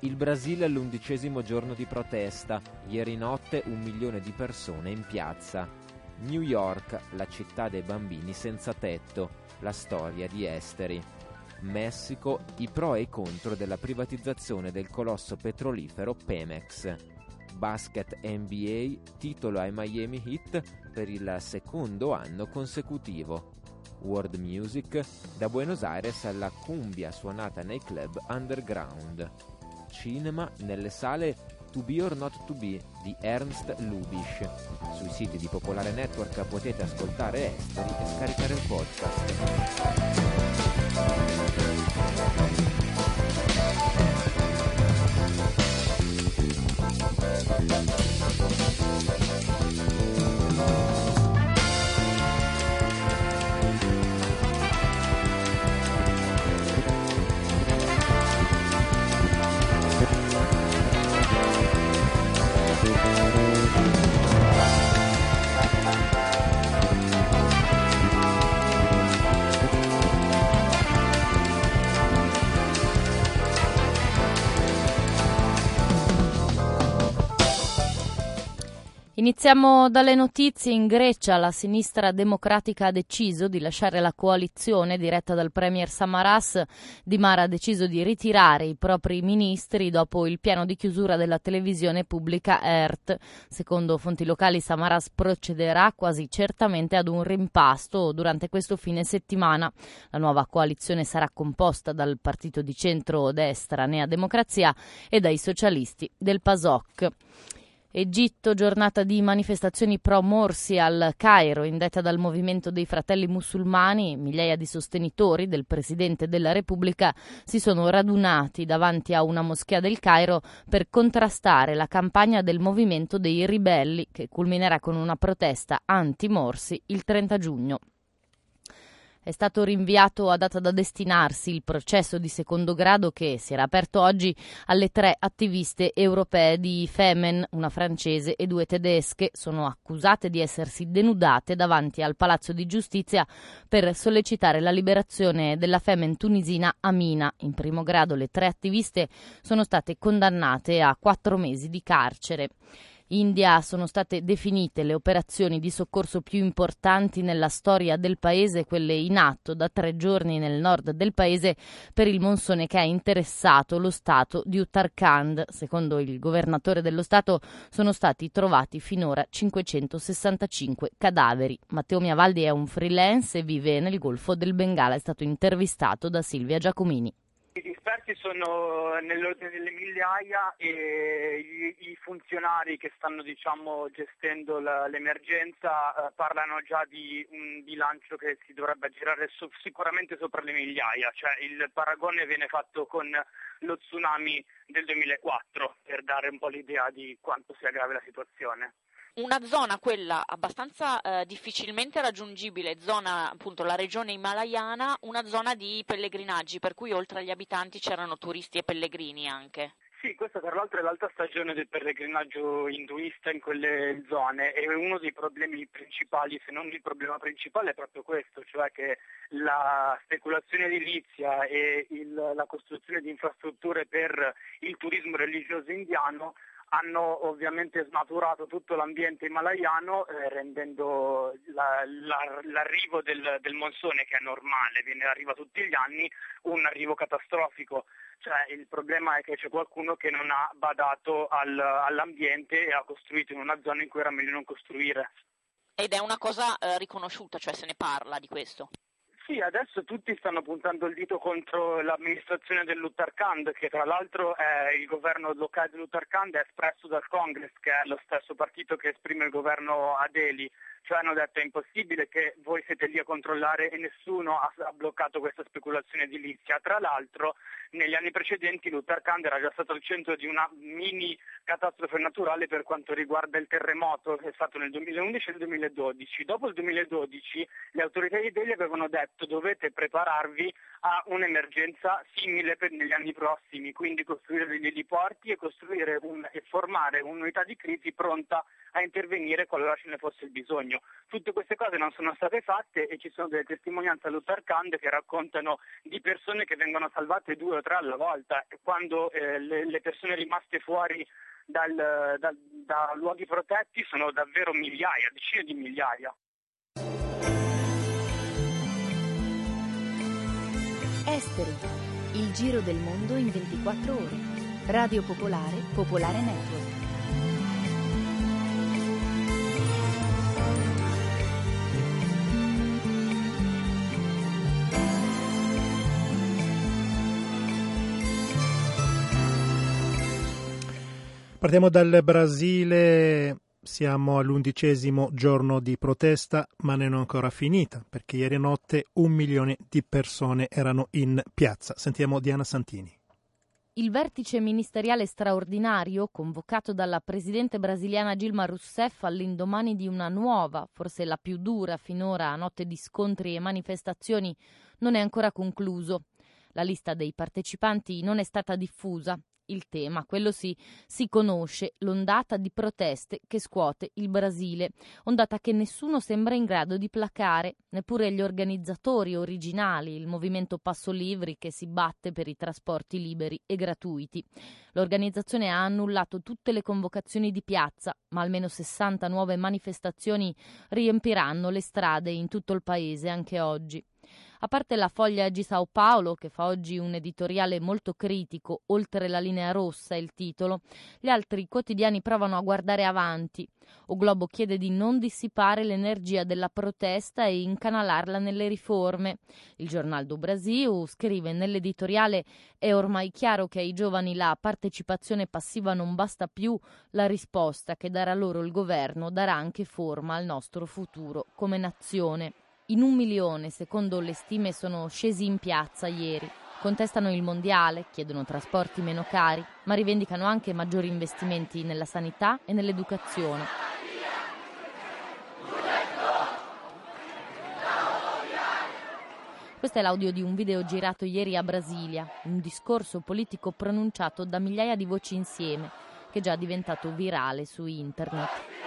Il Brasile all'undicesimo giorno di protesta. Ieri notte un milione di persone in piazza. New York, la città dei bambini senza tetto. La storia di Esteri. Messico, i pro e i contro della privatizzazione del colosso petrolifero Pemex. Basket NBA, titolo ai Miami Heat per il secondo anno consecutivo. World Music, da Buenos Aires alla cumbia suonata nei club underground. Cinema nelle sale To Be or Not To Be di Ernst Lubitsch. Sui siti di Popolare Network potete ascoltare Esteri e scaricare il podcast. Iniziamo dalle notizie. In Grecia la sinistra democratica ha deciso di lasciare la coalizione diretta dal premier Samaras. Di Mara ha deciso di ritirare i propri ministri dopo il piano di chiusura della televisione pubblica ERT. Secondo fonti locali Samaras procederà quasi certamente ad un rimpasto durante questo fine settimana. La nuova coalizione sarà composta dal partito di centro-destra Nea Democrazia e dai socialisti del PASOK. Egitto, giornata di manifestazioni pro Morsi al Cairo, indetta dal movimento dei fratelli musulmani, migliaia di sostenitori del Presidente della Repubblica si sono radunati davanti a una moschea del Cairo per contrastare la campagna del movimento dei ribelli che culminerà con una protesta anti-Morsi il 30 giugno. È stato rinviato a data da destinarsi il processo di secondo grado che si era aperto oggi alle tre attiviste europee di Femen, una francese e due tedesche. Sono accusate di essersi denudate davanti al Palazzo di Giustizia per sollecitare la liberazione della Femen tunisina Amina. In primo grado le tre attiviste sono state condannate a quattro mesi di carcere. India sono state definite le operazioni di soccorso più importanti nella storia del paese, quelle in atto da tre giorni nel nord del paese per il monsone che ha interessato lo stato di Uttarakhand. Secondo il governatore dello stato sono stati trovati finora 565 cadaveri. Matteo Miavaldi è un freelance e vive nel Golfo del Bengala, è stato intervistato da Silvia Giacomini. Sono nell'ordine delle migliaia e i, i funzionari che stanno diciamo, gestendo la, l'emergenza eh, parlano già di un bilancio che si dovrebbe girare so, sicuramente sopra le migliaia, cioè il paragone viene fatto con lo tsunami del 2004 per dare un po' l'idea di quanto sia grave la situazione una zona, quella abbastanza eh, difficilmente raggiungibile, zona appunto la regione himalayana, una zona di pellegrinaggi, per cui oltre agli abitanti c'erano turisti e pellegrini anche. Sì, questa tra l'altro è l'alta stagione del pellegrinaggio induista in quelle zone e uno dei problemi principali, se non il problema principale, è proprio questo, cioè che la speculazione edilizia e il, la costruzione di infrastrutture per il turismo religioso indiano hanno ovviamente snaturato tutto l'ambiente himalayano eh, rendendo la, la, l'arrivo del, del, monsone che è normale, viene, arriva tutti gli anni, un arrivo catastrofico. Cioè, il problema è che c'è qualcuno che non ha badato al, all'ambiente e ha costruito in una zona in cui era meglio non costruire. Ed è una cosa eh, riconosciuta, cioè se ne parla di questo. Sì, adesso tutti stanno puntando il dito contro l'amministrazione dell'Uttarkhand, che tra l'altro è il governo locale dell'Uttarkhand è espresso dal Congress, che è lo stesso partito che esprime il governo a Delhi cioè hanno detto è impossibile che voi siete lì a controllare e nessuno ha, ha bloccato questa speculazione edilizia. Tra l'altro negli anni precedenti l'Uttarakhand era già stato al centro di una mini catastrofe naturale per quanto riguarda il terremoto che è stato nel 2011 e nel 2012. Dopo il 2012 le autorità di Delhi avevano detto dovete prepararvi a un'emergenza simile per negli anni prossimi, quindi costruire degli eliporti e, costruire un, e formare un'unità di crisi pronta a intervenire qualora ce ne fosse il bisogno. Tutte queste cose non sono state fatte e ci sono delle testimonianze all'Uttarkhand che raccontano di persone che vengono salvate due o tre alla volta e quando eh, le, le, persone rimaste fuori dal, dal, da luoghi protetti sono davvero migliaia, decine di migliaia. Esteri, il giro del mondo in 24 ore. Radio Popolare, Popolare Network. Partiamo dal Brasile, siamo all'undicesimo giorno di protesta, ma non è ancora finita, perché ieri notte un milione di persone erano in piazza. Sentiamo Diana Santini. Il vertice ministeriale straordinario, convocato dalla presidente brasiliana Dilma Rousseff all'indomani di una nuova, forse la più dura finora, notte di scontri e manifestazioni, non è ancora concluso. La lista dei partecipanti non è stata diffusa il tema, quello sì, si conosce l'ondata di proteste che scuote il Brasile, ondata che nessuno sembra in grado di placare, neppure gli organizzatori originali, il movimento Passo Livri che si batte per i trasporti liberi e gratuiti. L'organizzazione ha annullato tutte le convocazioni di piazza, ma almeno 60 nuove manifestazioni riempiranno le strade in tutto il paese anche oggi. A parte la foglia di Sao Paolo, che fa oggi un editoriale molto critico, oltre la linea rossa il titolo, gli altri quotidiani provano a guardare avanti. O Globo chiede di non dissipare l'energia della protesta e incanalarla nelle riforme. Il Giornal do Brasil scrive nell'editoriale è ormai chiaro che ai giovani la partecipazione passiva non basta più, la risposta che darà loro il governo darà anche forma al nostro futuro come nazione. In un milione, secondo le stime, sono scesi in piazza ieri. Contestano il mondiale, chiedono trasporti meno cari, ma rivendicano anche maggiori investimenti nella sanità e nell'educazione. Questo è l'audio di un video girato ieri a Brasilia, un discorso politico pronunciato da migliaia di voci insieme, che è già diventato virale su internet.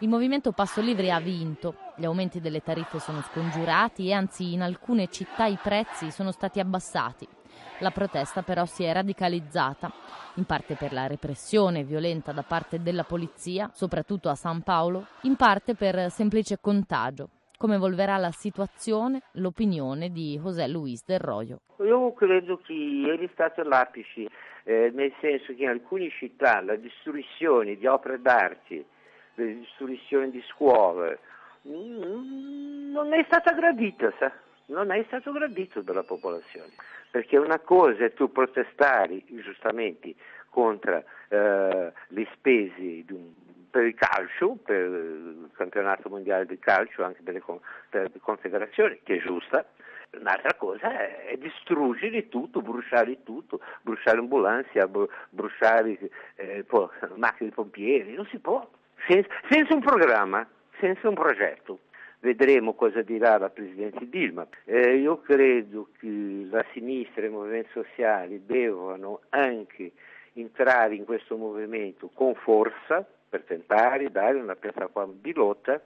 Il movimento Passo Livre ha vinto, gli aumenti delle tariffe sono scongiurati e anzi in alcune città i prezzi sono stati abbassati. La protesta però si è radicalizzata, in parte per la repressione violenta da parte della polizia, soprattutto a San Paolo, in parte per semplice contagio. Come evolverà la situazione? L'opinione di José Luis Del Royo. Io credo che ieri è stato l'apice, eh, nel senso che in alcune città la distruzione di opere d'arte le distruzioni di scuole, mm, non è stata gradita, sa? non è stato gradito dalla popolazione, perché una cosa è tu protestare giustamente contro eh, le spese un, per il calcio, per il campionato mondiale di calcio, anche per le, per le confederazioni, che è giusta, Un'altra cosa è, è distruggere tutto, bruciare tutto, bruciare ambulanze, bruciare eh, macchine di pompieri, non si può senza, senza un programma, senza un progetto. Vedremo cosa dirà la Presidente Dilma. Eh, io credo che la sinistra e i movimenti sociali devono anche entrare in questo movimento con forza per tentare dare una piattaforma di lotta.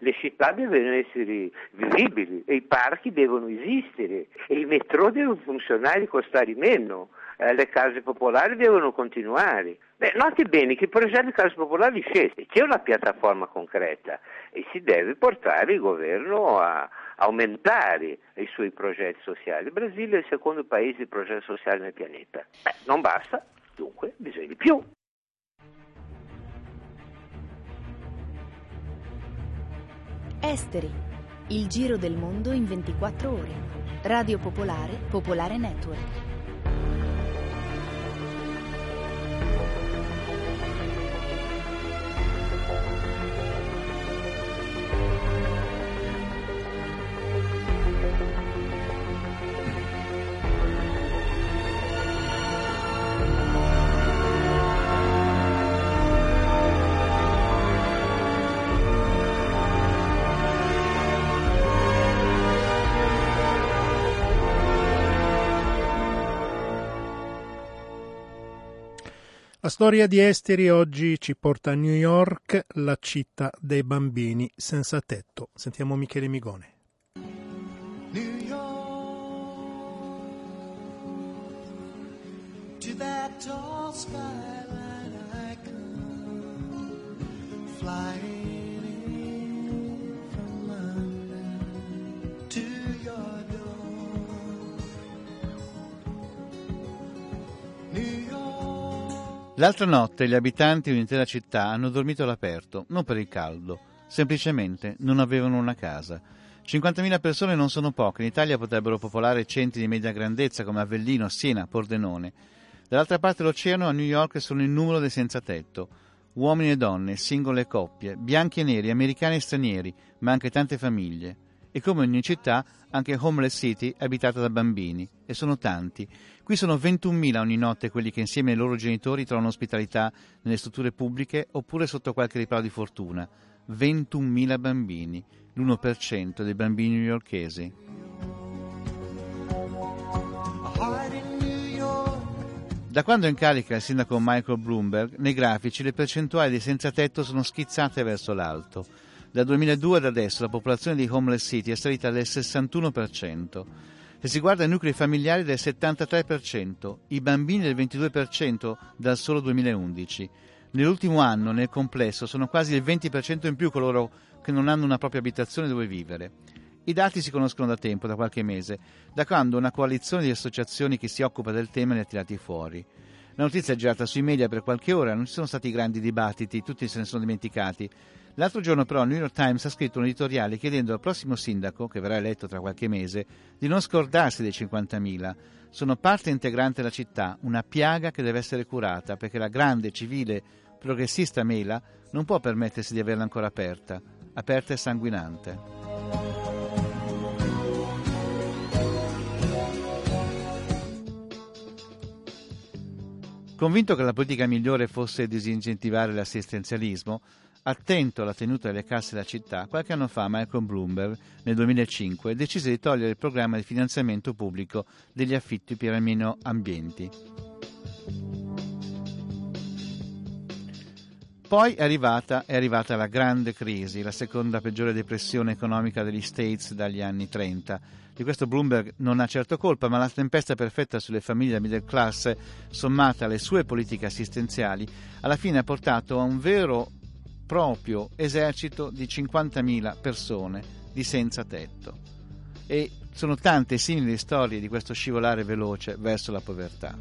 Le città devono essere vivibili i parchi devono esistere e i metro devono funzionare e costare meno eh, le case popolari devono continuare. Beh, noti bene che il progetto di case popolari scende, c'è una piattaforma concreta e si deve portare il governo a aumentare i suoi progetti sociali. Il Brasile è il secondo paese di progetti sociali nel pianeta. Beh, non basta, dunque bisogna di più. Esteri. Il giro del mondo in 24 ore. Radio Popolare, Popolare Network. La storia di Esteri oggi ci porta a New York, la città dei bambini senza tetto. Sentiamo Michele Migone. New York to that tall skyline I come flying L'altra notte gli abitanti di un'intera città hanno dormito all'aperto, non per il caldo, semplicemente non avevano una casa. 50.000 persone non sono poche, in Italia potrebbero popolare centri di media grandezza come Avellino, Siena, Pordenone. Dall'altra parte dell'oceano a New York sono il numero dei senza tetto. Uomini e donne, singole coppie, bianchi e neri, americani e stranieri, ma anche tante famiglie. E come ogni città, anche Homeless City è abitata da bambini, e sono tanti. Qui sono 21.000 ogni notte quelli che insieme ai loro genitori trovano ospitalità nelle strutture pubbliche oppure sotto qualche riparo di fortuna. 21.000 bambini, l'1% dei bambini newyorkesi. Da quando è in carica il sindaco Michael Bloomberg, nei grafici le percentuali dei senza tetto sono schizzate verso l'alto. Dal 2002 ad adesso la popolazione di Homeless City è salita del 61%. Se si guarda i nuclei familiari del 73%, i bambini del 22% dal solo 2011. Nell'ultimo anno, nel complesso, sono quasi il 20% in più coloro che non hanno una propria abitazione dove vivere. I dati si conoscono da tempo, da qualche mese, da quando una coalizione di associazioni che si occupa del tema li ha tirati fuori. La notizia è girata sui media per qualche ora, non ci sono stati grandi dibattiti, tutti se ne sono dimenticati. L'altro giorno però il New York Times ha scritto un editoriale chiedendo al prossimo sindaco, che verrà eletto tra qualche mese, di non scordarsi dei 50.000. Sono parte integrante della città, una piaga che deve essere curata, perché la grande, civile, progressista mela non può permettersi di averla ancora aperta, aperta e sanguinante. Convinto che la politica migliore fosse disincentivare l'assistenzialismo, attento alla tenuta delle casse della città, qualche anno fa Michael Bloomberg, nel 2005, decise di togliere il programma di finanziamento pubblico degli affitti per almeno ambienti. Poi è arrivata, è arrivata la grande crisi, la seconda peggiore depressione economica degli States dagli anni 30. Di questo Bloomberg non ha certo colpa, ma la tempesta perfetta sulle famiglie middle class, sommata alle sue politiche assistenziali, alla fine ha portato a un vero proprio esercito di 50.000 persone di senza tetto. E sono tante simili storie di questo scivolare veloce verso la povertà.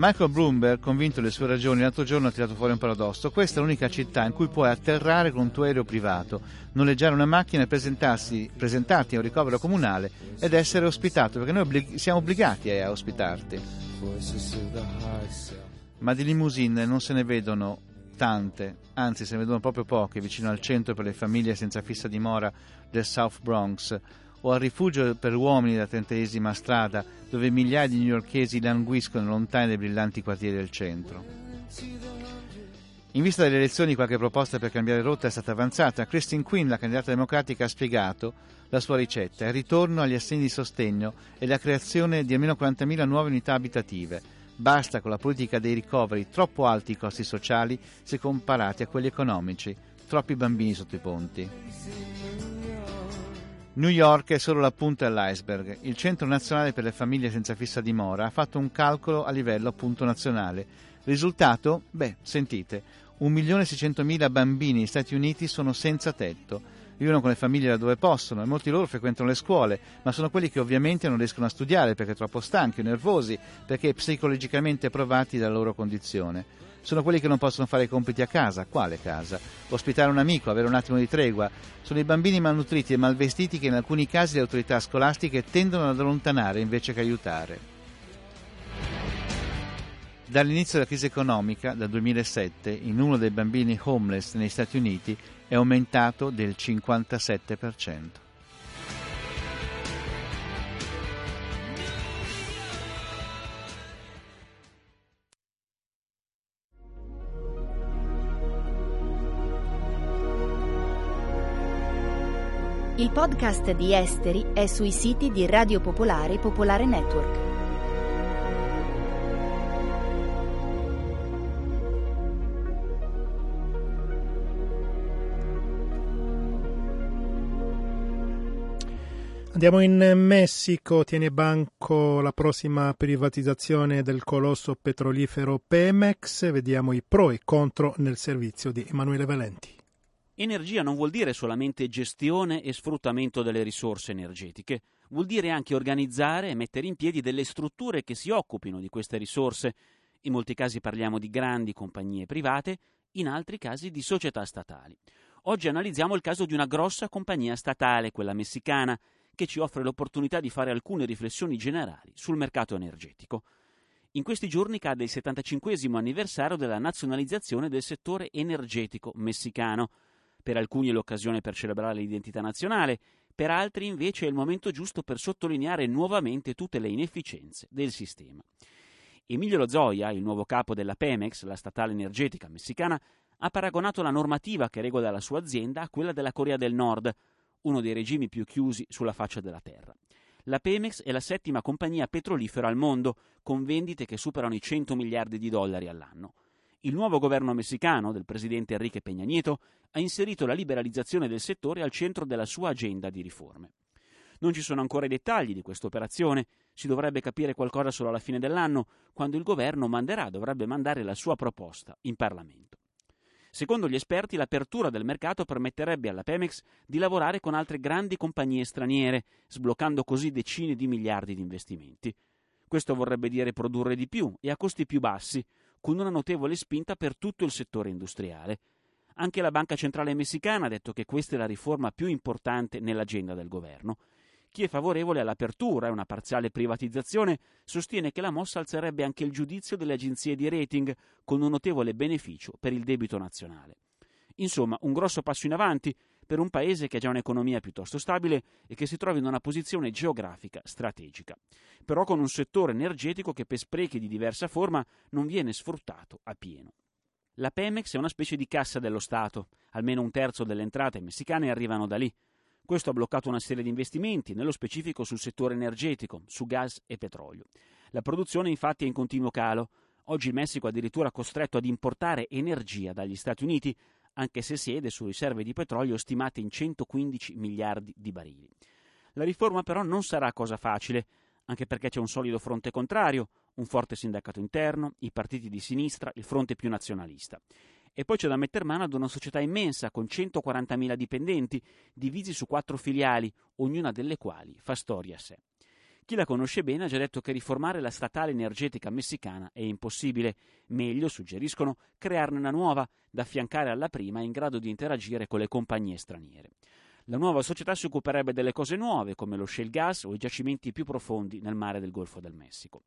Michael Bloomberg, convinto delle sue ragioni, l'altro giorno ha tirato fuori un paradosso. Questa è l'unica città in cui puoi atterrare con un tuo aereo privato, noleggiare una macchina e presentarti a un ricovero comunale ed essere ospitato, perché noi obblig- siamo obbligati a ospitarti. Ma di limousine non se ne vedono tante, anzi se ne vedono proprio poche vicino al centro per le famiglie senza fissa dimora del South Bronx o al rifugio per uomini della trentesima strada dove migliaia di newyorkesi languiscono lontani dai brillanti quartieri del centro. In vista delle elezioni qualche proposta per cambiare rotta è stata avanzata. Christine Quinn, la candidata democratica, ha spiegato la sua ricetta, il ritorno agli assegni di sostegno e la creazione di almeno 40.000 nuove unità abitative. Basta con la politica dei ricoveri, troppo alti i costi sociali se comparati a quelli economici, troppi bambini sotto i ponti. New York è solo la punta dell'iceberg. Il Centro Nazionale per le Famiglie senza fissa dimora ha fatto un calcolo a livello appunto nazionale. Risultato? Beh, sentite, 1.600.000 bambini negli Stati Uniti sono senza tetto. vivono con le famiglie da dove possono e molti loro frequentano le scuole, ma sono quelli che ovviamente non riescono a studiare perché troppo stanchi o nervosi, perché psicologicamente provati dalla loro condizione. Sono quelli che non possono fare i compiti a casa. Quale casa? Ospitare un amico, avere un attimo di tregua. Sono i bambini malnutriti e malvestiti che in alcuni casi le autorità scolastiche tendono ad allontanare invece che aiutare. Dall'inizio della crisi economica, dal 2007, il numero dei bambini homeless negli Stati Uniti è aumentato del 57%. Il podcast di Esteri è sui siti di Radio Popolare e Popolare Network. Andiamo in Messico, tiene banco la prossima privatizzazione del colosso petrolifero Pemex, vediamo i pro e contro nel servizio di Emanuele Valenti. Energia non vuol dire solamente gestione e sfruttamento delle risorse energetiche, vuol dire anche organizzare e mettere in piedi delle strutture che si occupino di queste risorse. In molti casi parliamo di grandi compagnie private, in altri casi di società statali. Oggi analizziamo il caso di una grossa compagnia statale, quella messicana, che ci offre l'opportunità di fare alcune riflessioni generali sul mercato energetico. In questi giorni cade il 75 anniversario della nazionalizzazione del settore energetico messicano. Per alcuni è l'occasione per celebrare l'identità nazionale, per altri invece è il momento giusto per sottolineare nuovamente tutte le inefficienze del sistema. Emilio Lozoya, il nuovo capo della Pemex, la statale energetica messicana, ha paragonato la normativa che regola la sua azienda a quella della Corea del Nord, uno dei regimi più chiusi sulla faccia della terra. La Pemex è la settima compagnia petrolifera al mondo, con vendite che superano i 100 miliardi di dollari all'anno. Il nuovo governo messicano del presidente Enrique Peña Nieto ha inserito la liberalizzazione del settore al centro della sua agenda di riforme. Non ci sono ancora i dettagli di questa operazione, si dovrebbe capire qualcosa solo alla fine dell'anno, quando il governo manderà, dovrebbe mandare la sua proposta in Parlamento. Secondo gli esperti, l'apertura del mercato permetterebbe alla Pemex di lavorare con altre grandi compagnie straniere, sbloccando così decine di miliardi di investimenti. Questo vorrebbe dire produrre di più e a costi più bassi, con una notevole spinta per tutto il settore industriale. Anche la Banca Centrale Messicana ha detto che questa è la riforma più importante nell'agenda del governo. Chi è favorevole all'apertura e una parziale privatizzazione sostiene che la mossa alzerebbe anche il giudizio delle agenzie di rating, con un notevole beneficio per il debito nazionale. Insomma, un grosso passo in avanti per un paese che ha già un'economia piuttosto stabile e che si trova in una posizione geografica strategica, però con un settore energetico che per sprechi di diversa forma non viene sfruttato a pieno. La Pemex è una specie di cassa dello Stato, almeno un terzo delle entrate messicane arrivano da lì. Questo ha bloccato una serie di investimenti, nello specifico sul settore energetico, su gas e petrolio. La produzione infatti è in continuo calo. Oggi il Messico è addirittura costretto ad importare energia dagli Stati Uniti, anche se siede su riserve di petrolio stimate in 115 miliardi di barili. La riforma però non sarà cosa facile, anche perché c'è un solido fronte contrario, un forte sindacato interno, i partiti di sinistra, il fronte più nazionalista. E poi c'è da mettere mano ad una società immensa con 140.000 dipendenti, divisi su quattro filiali, ognuna delle quali fa storia a sé. Chi la conosce bene ha già detto che riformare la statale energetica messicana è impossibile. Meglio, suggeriscono, crearne una nuova, da affiancare alla prima in grado di interagire con le compagnie straniere. La nuova società si occuperebbe delle cose nuove, come lo shale gas o i giacimenti più profondi nel mare del Golfo del Messico.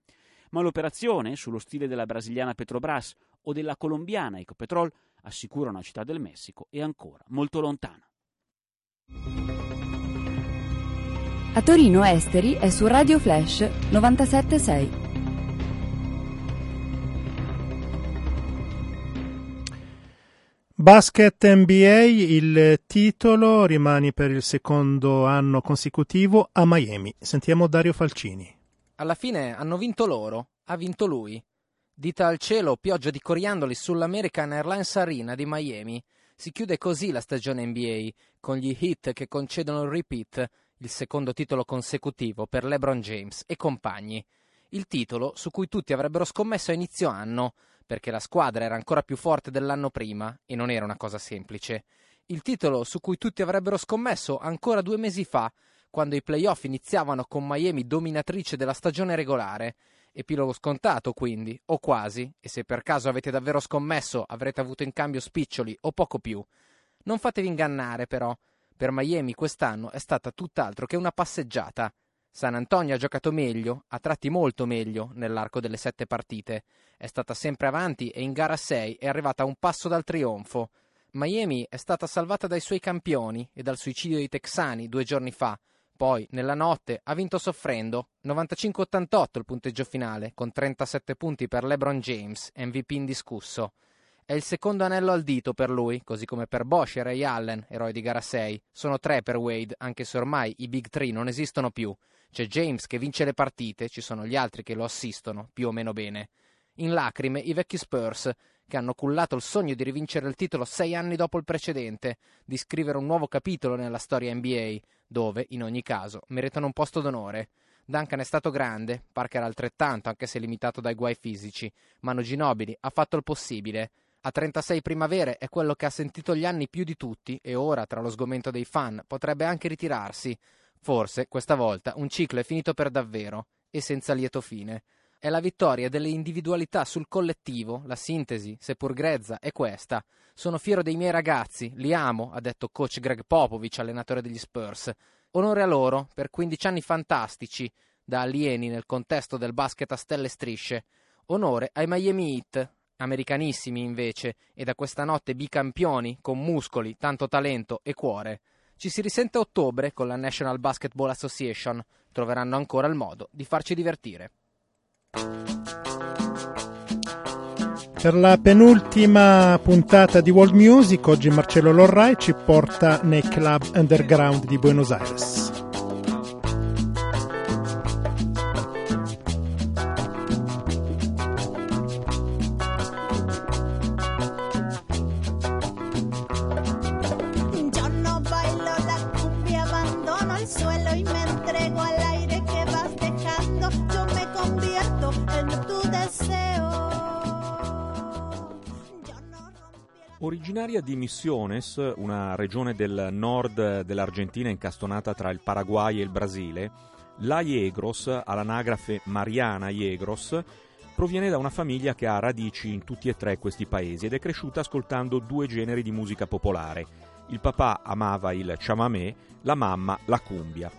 Ma l'operazione, sullo stile della brasiliana Petrobras o della colombiana Ecopetrol, assicura una città del Messico, è ancora molto lontana. A Torino Esteri è su Radio Flash 976. Basket NBA, il titolo rimane per il secondo anno consecutivo a Miami. Sentiamo Dario Falcini. Alla fine hanno vinto loro, ha vinto lui. Dita al cielo, pioggia di coriandoli sull'American Airlines Arena di Miami. Si chiude così la stagione NBA, con gli hit che concedono il repeat, il secondo titolo consecutivo per LeBron James e compagni. Il titolo su cui tutti avrebbero scommesso a inizio anno, perché la squadra era ancora più forte dell'anno prima e non era una cosa semplice. il titolo su cui tutti avrebbero scommesso ancora due mesi fa, quando i playoff iniziavano con Miami dominatrice della stagione regolare. Epilogo scontato, quindi, o quasi, e se per caso avete davvero scommesso avrete avuto in cambio spiccioli o poco più. Non fatevi ingannare, però. Per Miami quest'anno è stata tutt'altro che una passeggiata. San Antonio ha giocato meglio, a tratti molto meglio, nell'arco delle sette partite. È stata sempre avanti e in gara 6 è arrivata a un passo dal trionfo. Miami è stata salvata dai suoi campioni e dal suicidio dei texani due giorni fa. Poi, nella notte, ha vinto soffrendo, 95-88 il punteggio finale, con 37 punti per LeBron James, MVP indiscusso. È il secondo anello al dito per lui, così come per Bosch e Ray Allen, eroi di gara 6. Sono tre per Wade, anche se ormai i Big Three non esistono più. C'è James che vince le partite, ci sono gli altri che lo assistono, più o meno bene. In lacrime i vecchi Spurs, che hanno cullato il sogno di rivincere il titolo sei anni dopo il precedente, di scrivere un nuovo capitolo nella storia NBA, dove, in ogni caso, meritano un posto d'onore. Duncan è stato grande, Parker altrettanto, anche se limitato dai guai fisici. Manu Ginobili ha fatto il possibile. A 36 primavere è quello che ha sentito gli anni più di tutti e ora, tra lo sgomento dei fan, potrebbe anche ritirarsi. Forse, questa volta, un ciclo è finito per davvero e senza lieto fine. È la vittoria delle individualità sul collettivo, la sintesi, seppur grezza, è questa. Sono fiero dei miei ragazzi, li amo, ha detto coach Greg Popovich, allenatore degli Spurs. Onore a loro per 15 anni fantastici, da alieni nel contesto del basket a stelle e strisce. Onore ai Miami Heat, americanissimi invece, e da questa notte bicampioni, con muscoli, tanto talento e cuore. Ci si risente a ottobre con la National Basketball Association. Troveranno ancora il modo di farci divertire. Per la penultima puntata di World Music, oggi Marcello Lorrai ci porta nei club underground di Buenos Aires. Originaria di Misiones, una regione del nord dell'Argentina incastonata tra il Paraguay e il Brasile, la Iegros, all'anagrafe Mariana Iegros, proviene da una famiglia che ha radici in tutti e tre questi paesi ed è cresciuta ascoltando due generi di musica popolare. Il papà amava il chamamé, la mamma la cumbia.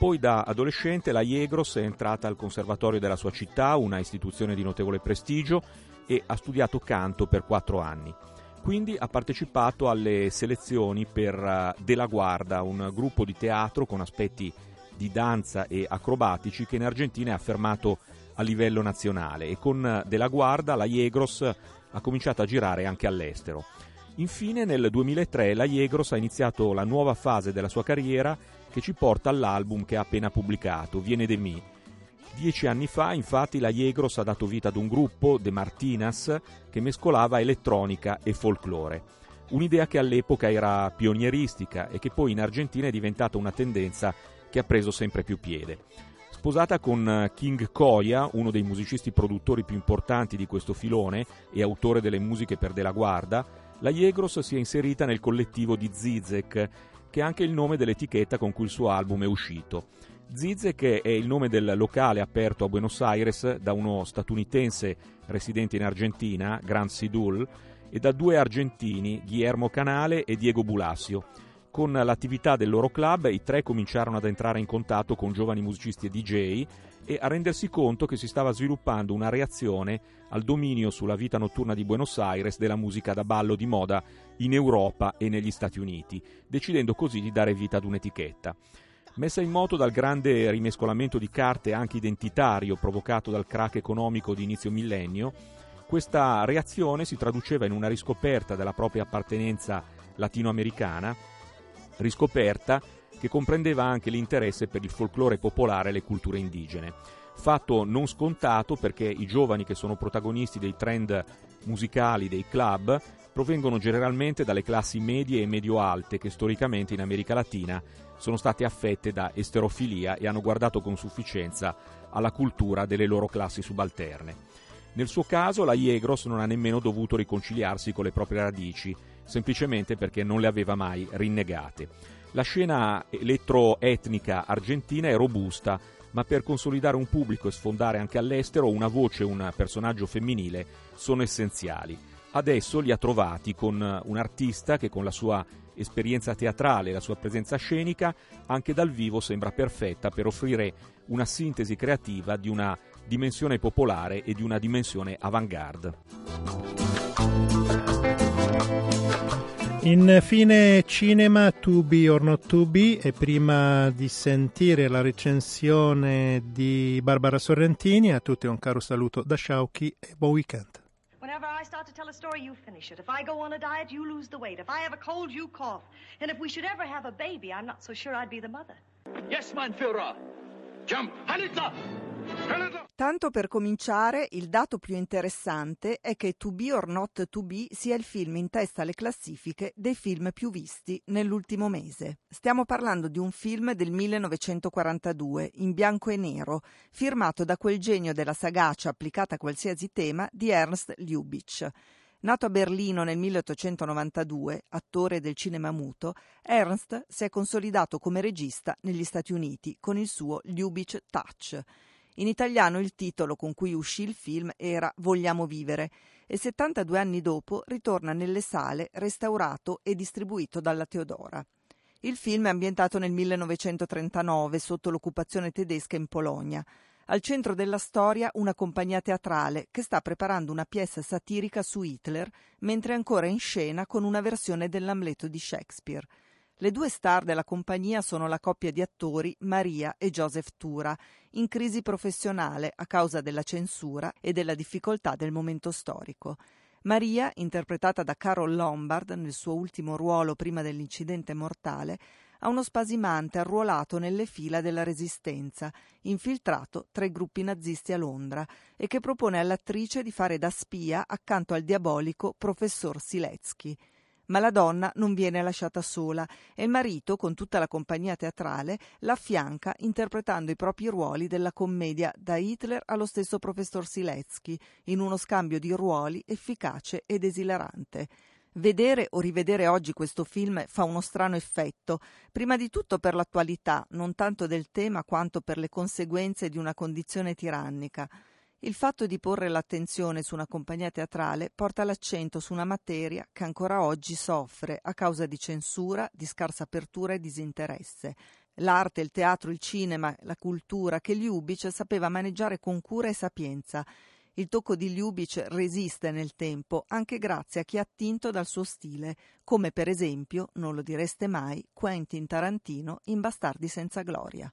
Poi da adolescente la Iegros è entrata al conservatorio della sua città, una istituzione di notevole prestigio, e ha studiato canto per quattro anni. Quindi ha partecipato alle selezioni per uh, De La Guarda, un gruppo di teatro con aspetti di danza e acrobatici che in Argentina è affermato a livello nazionale e con uh, De La Guarda la Iegros ha cominciato a girare anche all'estero. Infine nel 2003 la Iegros ha iniziato la nuova fase della sua carriera che ci porta all'album che ha appena pubblicato, Viene de Mi. Dieci anni fa, infatti, la Iegros ha dato vita ad un gruppo, The Martinas, che mescolava elettronica e folklore. Un'idea che all'epoca era pionieristica e che poi in Argentina è diventata una tendenza che ha preso sempre più piede. Sposata con King Koya, uno dei musicisti produttori più importanti di questo filone e autore delle musiche per De La Guarda, la Iegros si è inserita nel collettivo di Zizek, che è anche il nome dell'etichetta con cui il suo album è uscito. Zizek è il nome del locale aperto a Buenos Aires da uno statunitense residente in Argentina, Grant Sidul, e da due argentini, Guillermo Canale e Diego Bulassio. Con l'attività del loro club i tre cominciarono ad entrare in contatto con giovani musicisti e DJ e a rendersi conto che si stava sviluppando una reazione al dominio sulla vita notturna di Buenos Aires della musica da ballo di moda in Europa e negli Stati Uniti, decidendo così di dare vita ad un'etichetta. Messa in moto dal grande rimescolamento di carte anche identitario provocato dal crack economico di inizio millennio, questa reazione si traduceva in una riscoperta della propria appartenenza latinoamericana, riscoperta che comprendeva anche l'interesse per il folklore popolare e le culture indigene. Fatto non scontato perché i giovani che sono protagonisti dei trend musicali dei club provengono generalmente dalle classi medie e medio-alte che storicamente in America Latina sono state affette da esterofilia e hanno guardato con sufficienza alla cultura delle loro classi subalterne. Nel suo caso la Iegros non ha nemmeno dovuto riconciliarsi con le proprie radici semplicemente perché non le aveva mai rinnegate. La scena elettroetnica argentina è robusta, ma per consolidare un pubblico e sfondare anche all'estero una voce e un personaggio femminile sono essenziali. Adesso li ha trovati con un artista che con la sua esperienza teatrale e la sua presenza scenica anche dal vivo sembra perfetta per offrire una sintesi creativa di una dimensione popolare e di una dimensione avant-garde. Infine cinema To Be or Not To Be e prima di sentire la recensione di Barbara Sorrentini a tutti un caro saluto da Sciauchi e buon weekend. I start to tell a story, you finish it. If I go on a diet, you lose the weight. If I have a cold, you cough. And if we should ever have a baby, I'm not so sure I'd be the mother. Yes, mein Führer. Jump. Halitza! Tanto per cominciare, il dato più interessante è che To Be or Not To Be sia il film in testa alle classifiche dei film più visti nell'ultimo mese. Stiamo parlando di un film del 1942, in bianco e nero, firmato da quel genio della sagacia applicata a qualsiasi tema di Ernst Lubitsch. Nato a Berlino nel 1892, attore del cinema muto, Ernst si è consolidato come regista negli Stati Uniti con il suo Lubitsch Touch. In italiano il titolo con cui uscì il film era Vogliamo vivere e 72 anni dopo ritorna nelle sale restaurato e distribuito dalla Teodora. Il film è ambientato nel 1939 sotto l'occupazione tedesca in Polonia. Al centro della storia una compagnia teatrale che sta preparando una pièce satirica su Hitler mentre è ancora in scena con una versione dell'Amleto di Shakespeare. Le due star della compagnia sono la coppia di attori Maria e Joseph Tura, in crisi professionale a causa della censura e della difficoltà del momento storico. Maria, interpretata da Carol Lombard nel suo ultimo ruolo prima dell'incidente mortale, ha uno spasimante arruolato nelle fila della Resistenza, infiltrato tra i gruppi nazisti a Londra, e che propone all'attrice di fare da spia accanto al diabolico professor Siletsky ma la donna non viene lasciata sola e il marito, con tutta la compagnia teatrale, la affianca interpretando i propri ruoli della commedia da Hitler allo stesso professor Siletsky, in uno scambio di ruoli efficace ed esilarante. Vedere o rivedere oggi questo film fa uno strano effetto, prima di tutto per l'attualità, non tanto del tema quanto per le conseguenze di una condizione tirannica. Il fatto di porre l'attenzione su una compagnia teatrale porta l'accento su una materia che ancora oggi soffre a causa di censura, di scarsa apertura e disinteresse. L'arte, il teatro, il cinema, la cultura che Lubitsch sapeva maneggiare con cura e sapienza. Il tocco di Lubitsch resiste nel tempo anche grazie a chi ha attinto dal suo stile, come per esempio, non lo direste mai, Quentin Tarantino in Bastardi senza gloria.